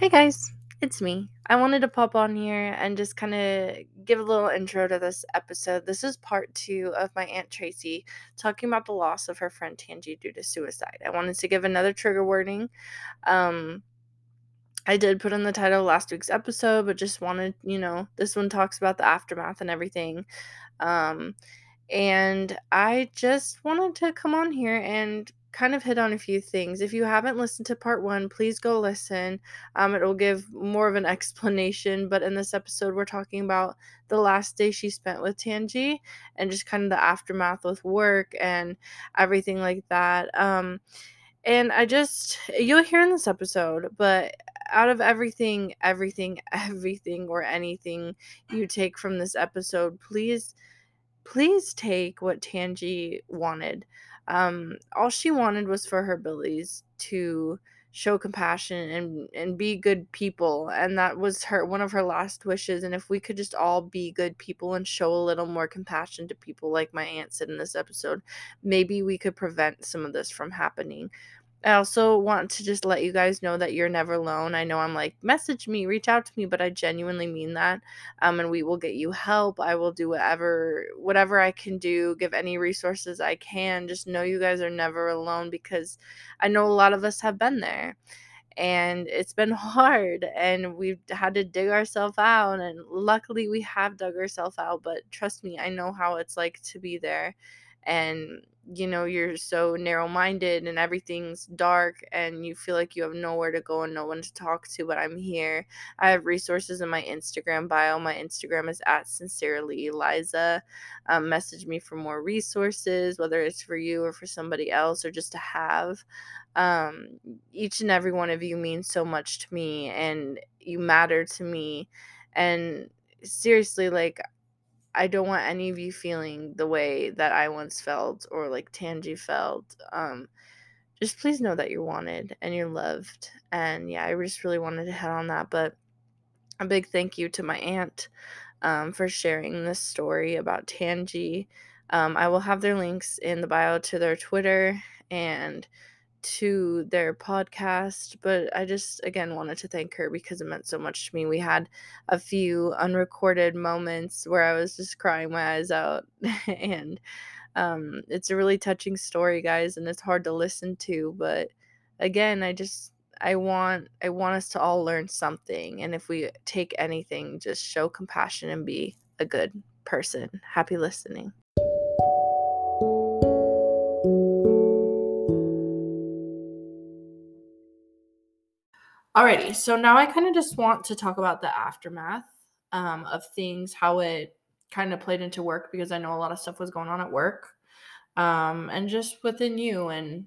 Hey guys, it's me. I wanted to pop on here and just kind of give a little intro to this episode. This is part two of my Aunt Tracy talking about the loss of her friend Tangi due to suicide. I wanted to give another trigger warning. Um, I did put in the title last week's episode, but just wanted, you know, this one talks about the aftermath and everything. Um, and I just wanted to come on here and kind of hit on a few things. If you haven't listened to part one, please go listen. Um, it will give more of an explanation. But in this episode, we're talking about the last day she spent with Tangi and just kind of the aftermath with work and everything like that. Um, and I just, you'll hear in this episode, but out of everything, everything, everything, or anything you take from this episode, please, please take what Tangi wanted. Um, all she wanted was for her Billies to show compassion and and be good people and that was her one of her last wishes and if we could just all be good people and show a little more compassion to people like my aunt said in this episode maybe we could prevent some of this from happening I also want to just let you guys know that you're never alone. I know I'm like, message me, reach out to me, but I genuinely mean that. Um, and we will get you help. I will do whatever whatever I can do, give any resources I can. Just know you guys are never alone because I know a lot of us have been there. And it's been hard and we've had to dig ourselves out and luckily we have dug ourselves out, but trust me, I know how it's like to be there and you know you're so narrow minded and everything's dark and you feel like you have nowhere to go and no one to talk to but i'm here. I have resources in my instagram bio. My instagram is at sincerely eliza um, message me for more resources whether it's for you or for somebody else or just to have. Um, each and every one of you means so much to me and you matter to me. And seriously like I don't want any of you feeling the way that I once felt or like Tangi felt. Um, just please know that you're wanted and you're loved. And yeah, I just really wanted to head on that. But a big thank you to my aunt um, for sharing this story about Tangi. Um, I will have their links in the bio to their Twitter and to their podcast, but I just again wanted to thank her because it meant so much to me. We had a few unrecorded moments where I was just crying my eyes out and um it's a really touching story, guys, and it's hard to listen to, but again, I just I want I want us to all learn something and if we take anything, just show compassion and be a good person. Happy listening. Alrighty, so now I kind of just want to talk about the aftermath um, of things, how it kind of played into work because I know a lot of stuff was going on at work, um, and just within you and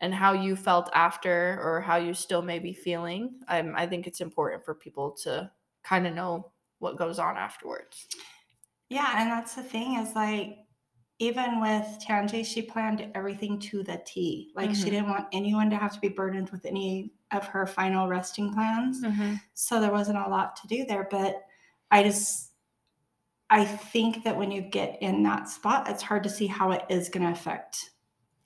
and how you felt after or how you still may be feeling. I think it's important for people to kind of know what goes on afterwards. Yeah, and that's the thing is like even with Tangi, she planned everything to the T. Like mm-hmm. she didn't want anyone to have to be burdened with any of her final resting plans. Mm-hmm. So there wasn't a lot to do there. But I just, I think that when you get in that spot, it's hard to see how it is going to affect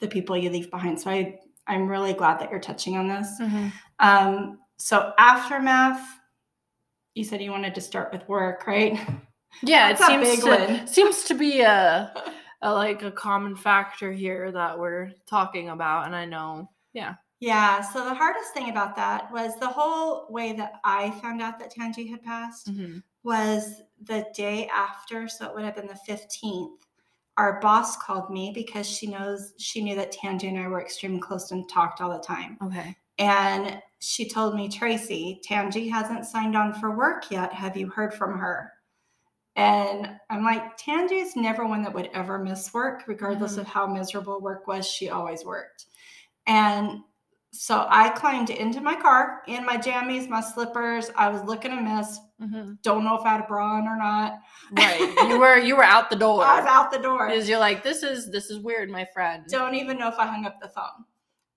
the people you leave behind. So I, I'm really glad that you're touching on this. Mm-hmm. Um, so aftermath, you said you wanted to start with work, right? Yeah, it seems to, seems to be a a, like a common factor here that we're talking about and i know yeah. Yeah so the hardest thing about that was the whole way that i found out that tangi had passed mm-hmm. was the day after so it would have been the 15th our boss called me because she knows she knew that tangi and i were extremely close and talked all the time. Okay. And she told me tracy tangi hasn't signed on for work yet. Have you heard from her and I'm like, Tangi's never one that would ever miss work, regardless mm-hmm. of how miserable work was. She always worked. And so I climbed into my car in my jammies, my slippers. I was looking a mess. Mm-hmm. Don't know if I had a bra on or not. Right. You were you were out the door. I was out the door. Because you're like, this is this is weird, my friend. Don't even know if I hung up the phone.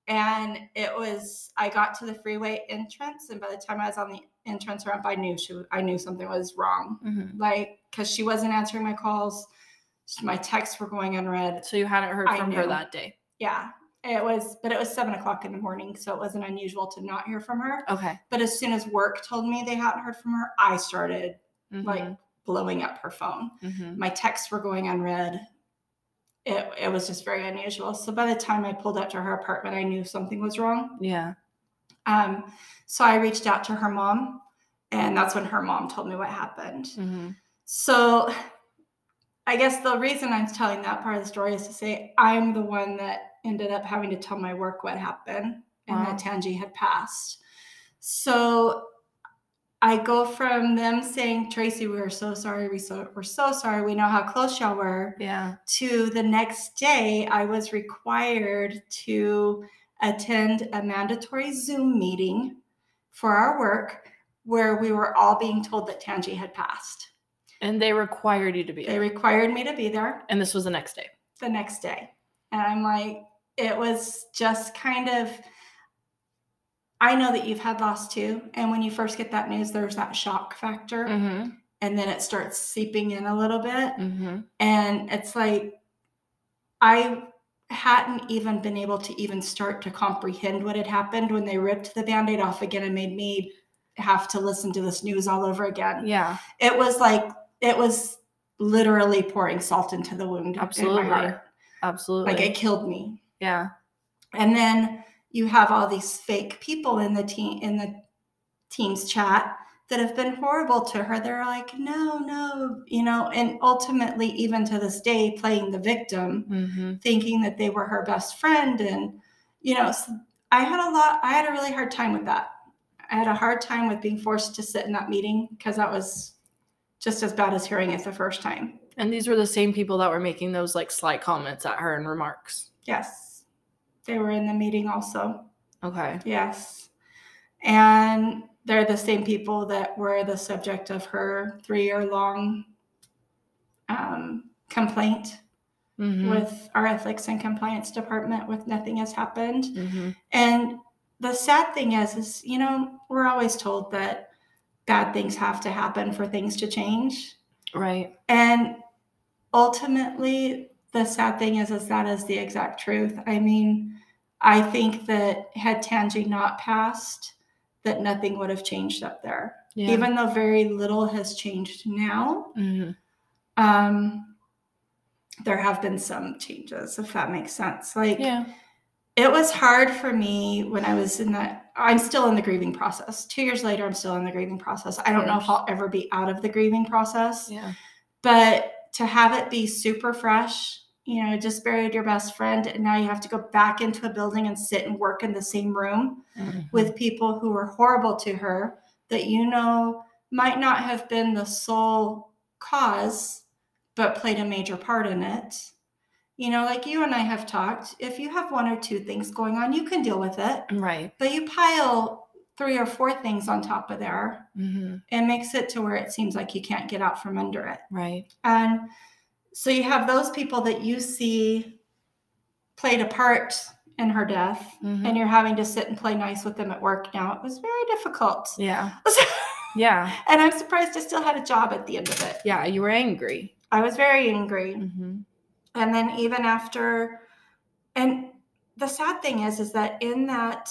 And it was I got to the freeway entrance, and by the time I was on the entrance ramp, I knew she I knew something was wrong. Mm-hmm. Like because she wasn't answering my calls. My texts were going unread. So you hadn't heard from her that day. Yeah. It was, but it was seven o'clock in the morning, so it wasn't unusual to not hear from her. Okay. But as soon as work told me they hadn't heard from her, I started like Mhm, blowing up her phone. mhm. My texts were going unread. It, it was just very unusual. So by the time I pulled up to her apartment, I knew something was wrong. Yeah. Um, so I reached out to her mom, and that's when her mom told me what happened. mhm. So I guess the reason I'm telling that part of the story is to say I'm the one that ended up having to tell my work what happened and Wow. that Tangi had passed. So I go from them saying, Tracy, we are so sorry, we so we're so sorry, we know how close y'all were, Yeah. to the next day I was required to attend a mandatory Zoom meeting for our work where we were all being told that Tangi had passed. And they required you to be They there. required me to be there And this was the next day. the next day. And I'm like, it was just kind of, I know that you've had loss too. And when you first get that news, there's that shock factor. Mm-hmm. And then it starts seeping in a little bit. Mm-hmm. And it's like, I hadn't even been able to even start to comprehend what had happened when they ripped the band aid off again and made me have to listen to this news all over again. Yeah. It was like, it was literally pouring salt into the wound Absolutely. in my heart. Absolutely. Like it killed me. yeah. And then you have all these fake people in the team in the team's chat that have been horrible to her. They're like, no, no, you know, and ultimately, even to this day, playing the victim, Mm-hmm. thinking that they were her best friend. And, you know, so I had a lot, I had a really hard time with that. I had a hard time with being forced to sit in that meeting because that was just as bad as hearing it the first time. And these were the same people that were making those like sly comments at her and remarks. Yes. They were in the meeting also. Okay. Yes. And they're the same people that were the subject of her three year long um, complaint Mm-hmm. with our ethics and compliance department with nothing has happened. mm-hmm. And the sad thing is, is, you know, we're always told that bad things have to happen for things to change. Right. And ultimately, the sad thing is, is that is the exact truth. I mean, I think that had Tangi not passed, that nothing would have changed up there. Yeah. Even though very little has changed now, mm-hmm. um, there have been some changes, if that makes sense. Like, Yeah. it was hard for me when I was in that. I'm still in the grieving process. Two years later, I'm still in the grieving process. I don't know if. I'll ever be out of the grieving process Yeah. but to have it be super fresh you know just buried your best friend and now you have to go back into a building and sit and work in the same room Mhm. with people who were horrible to her that you know might not have been the sole cause but played a major part in it you know like you and i have talked if you have one or two things going on you can deal with it Right. but you pile three or four things on top of there Mm-hmm. it makes it to where it seems like you can't get out from under it Right. and so you have those people that you see played a part in her death, Mhm. and you're having to sit and play nice with them at work now. It was very difficult. Yeah. Yeah. and I'm surprised I still had a job at the end of it. Yeah. You were angry. I was very angry. Mm-hmm. And then even after, and the sad thing is, is that in that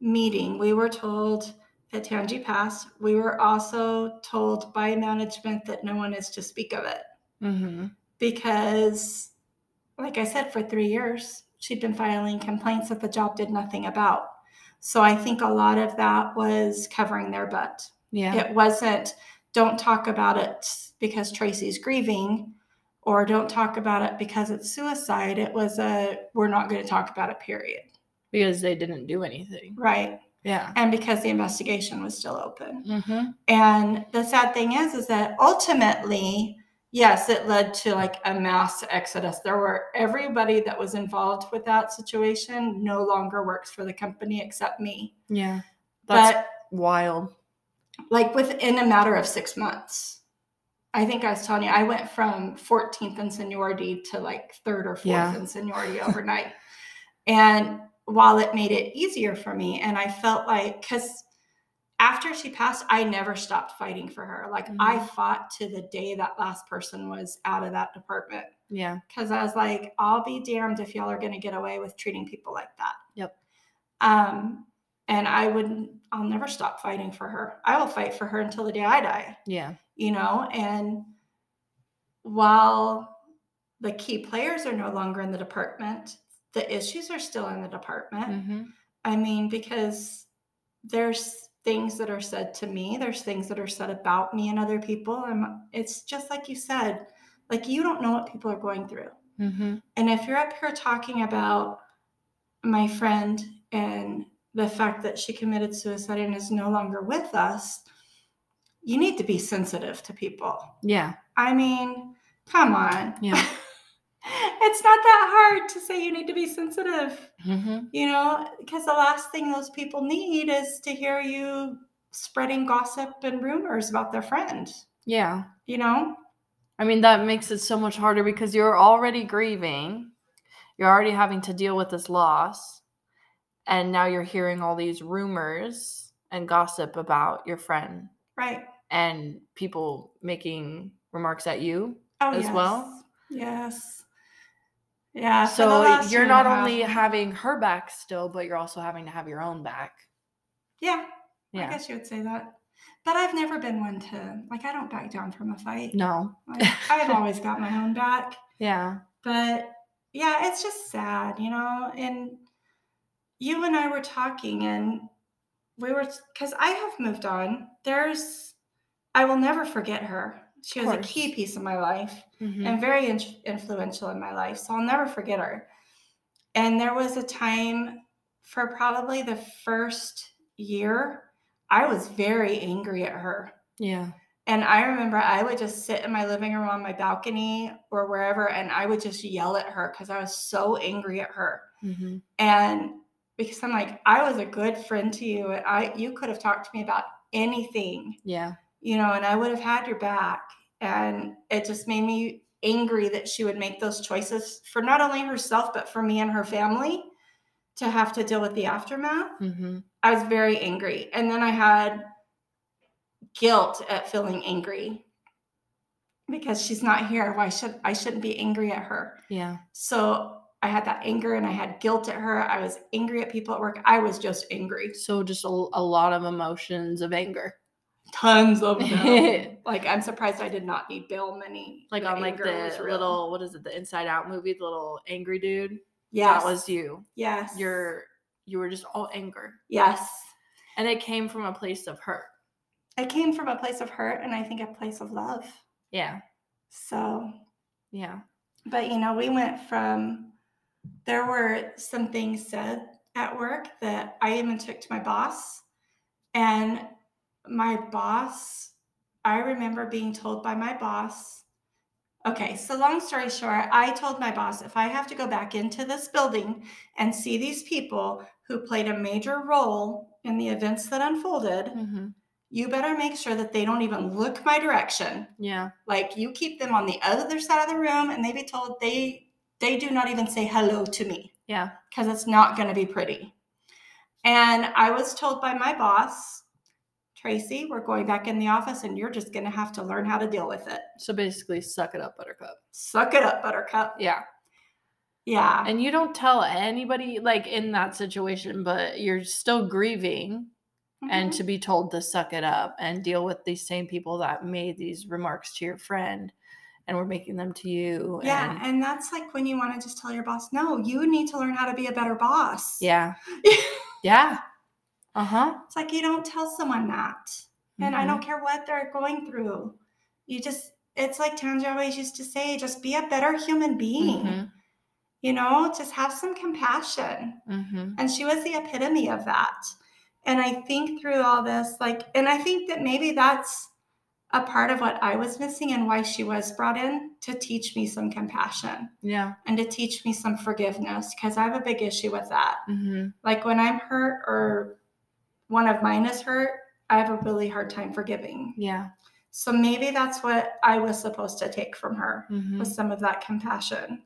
meeting, we were told that Tangi passed. We were also told by management that no one is to speak of it. Mm-hmm. because, like I said, for three years, she'd been filing complaints that the job did nothing about. So I think a lot of that was covering their butt. Yeah. It wasn't, don't talk about it because Tracy's grieving or don't talk about it because it's suicide. It was a, we're not going to talk about it, period. Because they didn't do anything. Right. Yeah. And because the investigation was still open. Mm-hmm. And the sad thing is, is that ultimately, yes, it led to like a mass exodus. There were everybody that was involved with that situation no longer works for the company except me. Yeah. That's but wild. like within a matter of six months, I think I was telling you, I went from 14th in seniority to like third or fourth Yeah. in seniority overnight. And while it made it easier for me, and I felt like, because after she passed, I never stopped fighting for her. Like I Mhm. fought to the day that last person was out of that department. Yeah. Cause I was like, I'll be damned if y'all are gonna get away with treating people like that. Yep. Um, and I wouldn't, I'll never stop fighting for her. I will fight for her until the day I die, Yeah. you know? And while the key players are no longer in the department, the issues are still in the department. Mm-hmm. I mean, because there's things that are said to me, there's things that are said about me and other people. And it's just like you said, like you don't know what people are going through. Mm-hmm. And if you're up here talking about my friend and the fact that she committed suicide and is no longer with us, you need to be sensitive to people. Yeah. I mean, come on. Yeah. it's not that hard to say you need to be sensitive Mm-hmm. you know because the last thing those people need is to hear you spreading gossip and rumors about their friend Yeah. you know I mean, that makes it so much harder because you're already grieving. You're already having to deal with this loss. And now you're hearing all these rumors and gossip about your friend right and people making remarks at you. oh As yes. well? yes yeah So you're not only mm-hmm. having her back still, but you're also having to have your own back. yeah i guess you would say that. But i've never been one to like i don't back down from a fight. No. Like, i've always got my own back. Yeah. but yeah it's just sad you know and you and i were talking and we were because i have moved on. There's i will never forget her she was a key piece of my life Mhm. and very in- influential in my life so i'll never forget her and there was a time for probably the first year i was very angry at her Yeah. and I remember I would just sit in my living room on my balcony or wherever, and I would just yell at her because I was so angry at her. Mm-hmm. And because I'm like, I was a good friend to you, and I you could have talked to me about anything, Yeah. You know, and I would have had your back. And it just made me angry that she would make those choices for not only herself but for me and her family to have to deal with the aftermath. Mm-hmm. I was very angry. And then I had guilt at feeling angry because she's not here. Why should I shouldn't be angry at her? Yeah. So I had that anger and I had guilt at her. I was angry at people at work. I was just angry. So just a, a lot of emotions of anger. Tons of them. like I'm surprised I did not need bail money. Like on like the little what is it, the inside out movie, the little angry dude. Yeah, That was you. Yes. You're you were just all anger. yes. And it came from a place of hurt. It came from a place of hurt and I think a place of love. Yeah. So Yeah. But you know, we went from there were some things said at work that I even took to my boss. And my boss, I remember being told by my boss, okay, so long story short, I told my boss if I have to go back into this building and see these people who played a major role in the events that unfolded, Mm-hmm. you better make sure that they don't even look my direction Yeah. like you keep them on the other side of the room and they be told they they do not even say hello to me Yeah. because it's not going to be pretty and i was told by my boss tracy we're going back in the office and you're just going to have to learn how to deal with it So basically suck it up, buttercup. suck it up buttercup Yeah. yeah And you don't tell anybody like in that situation, but you're still grieving and Mhm. to be told to suck it up and deal with these same people that made these remarks to your friend and were making them to you. yeah And and that's like when you want to just tell your boss no you need to learn how to be a better boss yeah. Yeah. Uh huh. it's like you don't tell someone that And Mm-hmm. I don't care what they're going through. You just, it's like Tangi always used to say, just be a better human being. Mm-hmm. You know, just have some compassion. Mm-hmm. And she was the epitome of that. And I think through all this, like, and I think that maybe that's a part of what I was missing and why she was brought in to teach me some compassion Yeah. and to teach me some forgiveness because I have a big issue with that. Mm-hmm. Like when I'm hurt or one of mine is hurt, I have a really hard time forgiving. Yeah. So maybe that's what I was supposed to take from her Mm-hmm. was some of that compassion.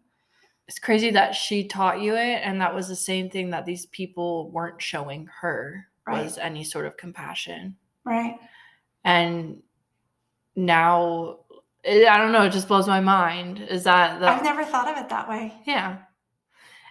It's crazy that she taught you it, and that was the same thing that these people weren't showing her Right. was any sort of compassion. Right. And now, I don't know, it just blows my mind. Is that the, I've never thought of it that way. Yeah.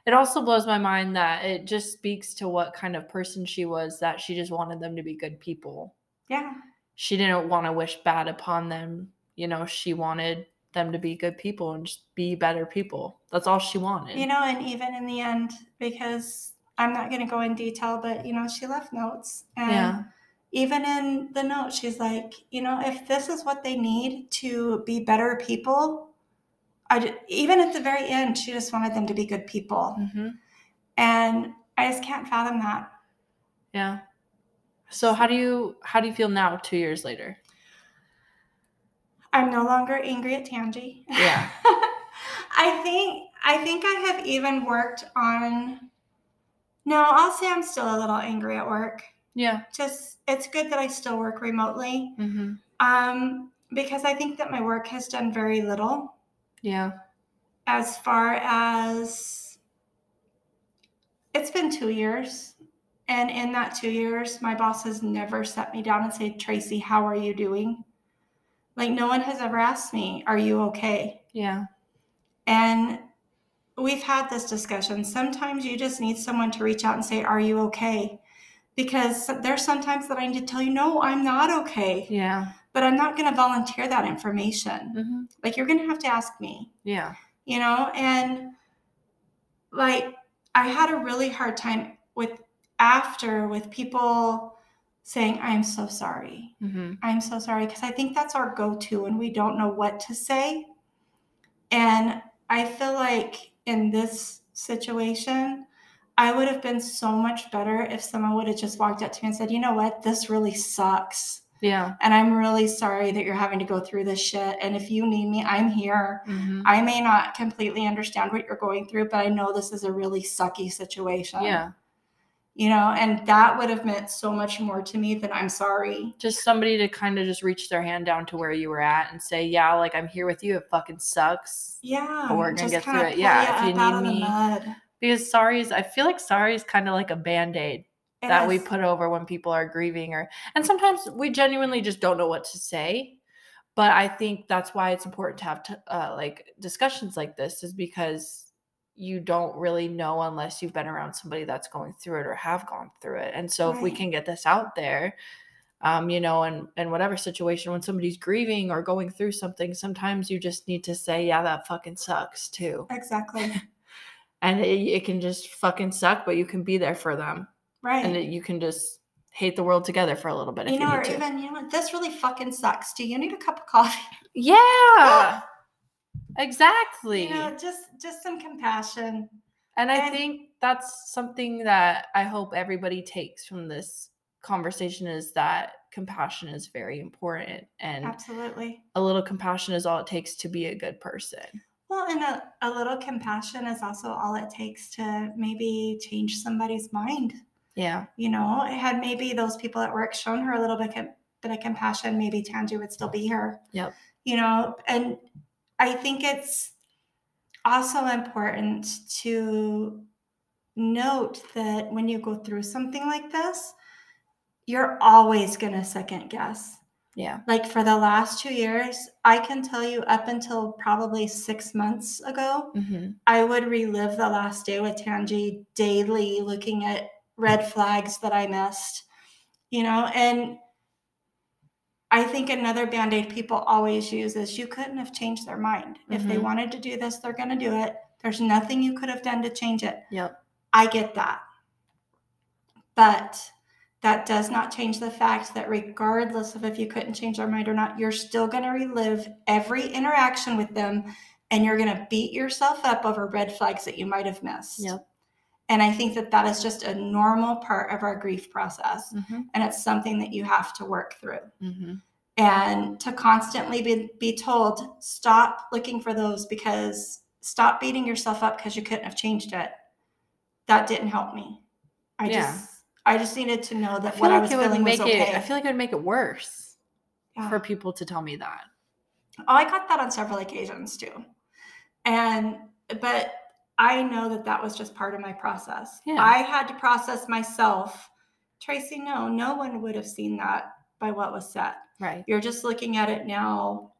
It also blows my mind that it just speaks to what kind of person she was, that she just wanted them to be good people. Yeah. She didn't want to wish bad upon them. You know, she wanted them to be good people and just be better people. That's all she wanted. You know, and even in the end, because I'm not going to go in detail, but, you know, she left notes. And yeah. even in the note, she's like, you know, if this is what they need to be better people, I even at the very end, she just wanted them to be good people. hmm And I just can't fathom that. Yeah. So how do you how do you feel now, two years later? I'm no longer angry at Tangi. Yeah. I think I think I have even worked on no, I'll say I'm still a little angry at work. Yeah. Just it's good that I still work remotely. Mm-hmm. Um, because I think that my work has done very little Yeah. as far as it's been two years. And in that two years, my boss has never set me down and said, Tracy, how are you doing? Like, no one has ever asked me, Are you okay? Yeah. And we've had this discussion. Sometimes you just need someone to reach out and say, Are you okay? Because there's sometimes that I need to tell you, No, I'm not okay. Yeah. But I'm not going to volunteer that information. Mm-hmm. Like, you're going to have to ask me, Yeah. you know? And like, I had a really hard time with after with people saying, I'm so sorry. Mm-hmm. I'm so sorry. Because I think that's our go to when we don't know what to say. And I feel like in this situation, I would have been so much better if someone would have just walked up to me and said, you know what, this really sucks. Yeah. And I'm really sorry that you're having to go through this shit. And if you need me, I'm here. Mm-hmm. I may not completely understand what you're going through, but I know this is a really sucky situation. Yeah. You know, and that would have meant so much more to me than I'm sorry. Just somebody to kind of just reach their hand down to where you were at and say, Yeah, like I'm here with you. It fucking sucks. Yeah. But we're gonna get through it. Yeah, if you need me. Because sorry is I feel like sorry is kind of like a band-aid It that we put over when people are grieving or and sometimes we genuinely just don't know what to say. But i think that's why it's important to have t- uh, like discussions like this is because you don't really know unless you've been around somebody that's going through it or have gone through it. And so if we can get this out there um, you know and and whatever situation when somebody's grieving or going through something sometimes you just need to say yeah that fucking sucks too. Exactly. and it, it can just fucking suck but you can be there for them Right. and it, you can just hate the world together for a little bit if you you, know, need or to. even, you know what, this really fucking sucks. Do you need a cup of coffee? yeah, exactly. You know, just just some compassion. and I and- think that's something that I hope everybody takes from this conversation is that compassion is very important, and Absolutely. a little compassion is all it takes to be a good person. Well, and a, a little compassion is also all it takes to maybe change somebody's mind. Yeah, You know, had maybe those people at work shown her a little bit, bit of compassion, maybe Tangi would still be here. Yep. You know, and I think it's also important to note that when you go through something like this, you're always going to second guess. yeah, Like for the last two years, I can tell you up until probably six months ago, hmm I would relive the last day with Tangi daily, looking at red flags that I missed, you know, and I think another band aid people always use is you couldn't have changed their mind. If they Mhm. wanted to do this, they're going to do it. There's nothing you could have done to change it. yep, I get that. But that does not change the fact that regardless of if you couldn't change their mind or not, you're still going to relive every interaction with them and you're going to beat yourself up over red flags that you might have missed. Yep. And I think that that is just a normal part of our grief process. hmm And it's something that you have to work through. hmm And to constantly be, be told, stop looking for those because stop beating yourself up because you couldn't have changed it. That didn't help me. I Yeah. just I just needed to know that feel what I was feeling was okay. it. I feel like it would make it worse Yeah. for people to tell me that. Oh, I got that on several occasions too. And, but I know that that was just part of my process. Yeah. I had to process myself. Tracy, no, no one would have seen that by what was said. Right. You're just looking at it now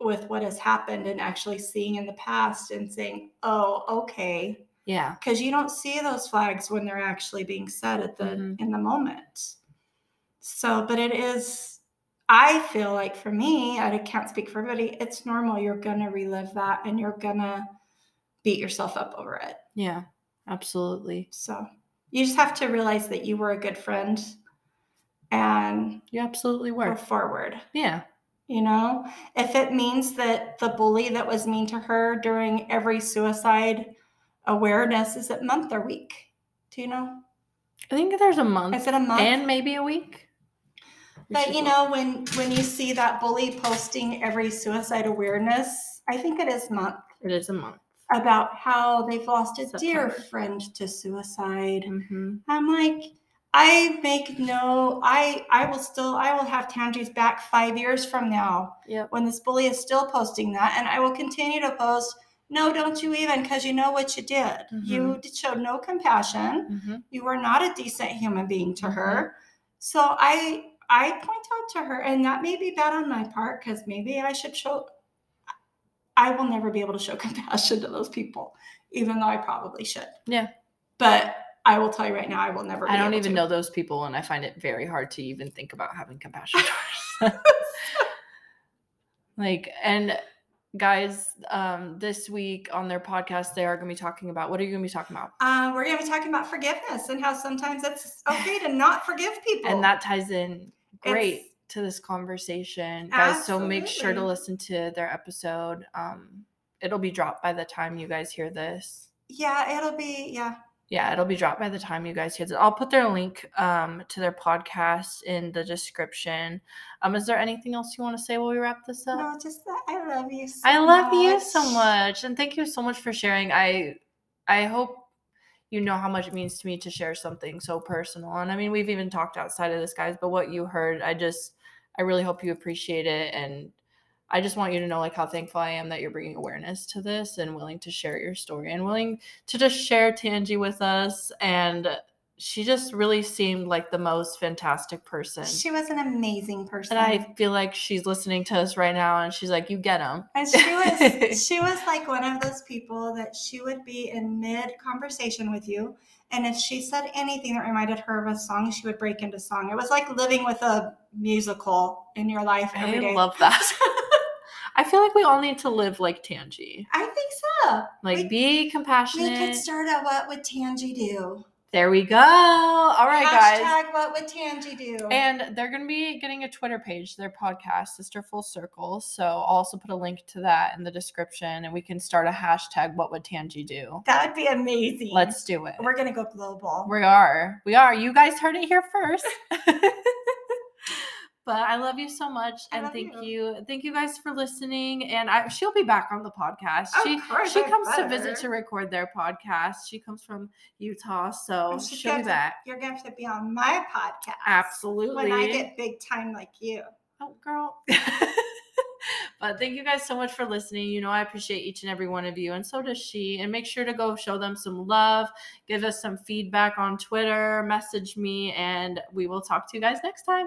with what has happened and actually seeing in the past and saying, oh, okay. Yeah. Because you don't see those flags when they're actually being said at the Mhm. in the moment. So, but it is I feel like for me, I can't speak for everybody, it's normal. You're gonna relive that and you're gonna beat yourself up over it. Yeah. Absolutely. So you just have to realize that you were a good friend and You absolutely go were. forward. Yeah. You know, if it means that the bully that was mean to her during every suicide awareness is it month or week? Do you know? I think there's a month. Is it a month? And maybe a week. We But you know, when when you see that bully posting every suicide awareness, I think it is month it is a month. About how they've lost a dear friend to suicide. Mm-hmm. I'm like, I make no, I I will still, I will have Tangi's back five years from now Yep. when this bully is still posting that, and I will continue to post. No, don't you even, because you know what you did. You showed no compassion. Mm-hmm. You were not a decent human being to her. So I I point out to her, and that may be bad on my part because maybe I should show. I will never be able to show compassion to those people, even though I probably should. Yeah. But I will tell you right now, I will never. Be I don't even to. know those people, and I find it very hard to even think about having compassion towards like, and guys, um, this week on their podcast, they are going to be talking about what are you going to be talking about? Uh, we're going to be talking about forgiveness and how sometimes it's okay to not forgive people. And that ties in great It's- to this conversation, guys. So make sure to listen to their episode. Um, it'll be dropped by the time you guys hear this. yeah, it'll be yeah. Yeah, it'll be dropped by the time you guys hear this. I'll put their link um, to their podcast in the description. Um, is there anything else you want to say while we wrap this up? No, just that I love you. So I love you so much. much, and thank you so much for sharing. I I hope you know how much it means to me to share something so personal. And I mean, we've even talked outside of this, guys. But what you heard, I just I really hope you appreciate it, and I just want you to know like how thankful I am that you're bringing awareness to this and willing to share your story and willing to just share Tangi with us. And she just really seemed like the most fantastic person. She was an amazing person. and I feel like she's listening to us right now, and she's like, "You get them. And she was she was like one of those people that she would be in mid conversation with you. And if she said anything that reminded her of a song, she would break into song. It was like living with a musical in your life every I day. love that. I feel like we all need to live like Tangi. I think so. Like We- be compassionate. We could start at what would Tangi do? There we go. All right, guys. Hashtag what would Tangi do? And they're going to be getting a Twitter page, their podcast, Sister Full Circle. So I'll also put a link to that in the description and we can start a hashtag, What Would Tangi Do? that would be amazing. Let's do it. We're gonna go global. We are. We are. You guys heard it here first. but I love you so much, I and thank you. you. thank you guys for listening. And I, she'll be back on the podcast. Of she course, she comes to visit to record their podcast. She comes from Utah, so oh, And she'll be to- back. You're gonna have to be on my podcast. Absolutely. When I get big time like you. oh, girl. but thank you guys so much for listening. You know, I appreciate each and every one of you, and so does she. And make sure to go show them some love, give us some feedback on Twitter, message me, and we will talk to you guys next time.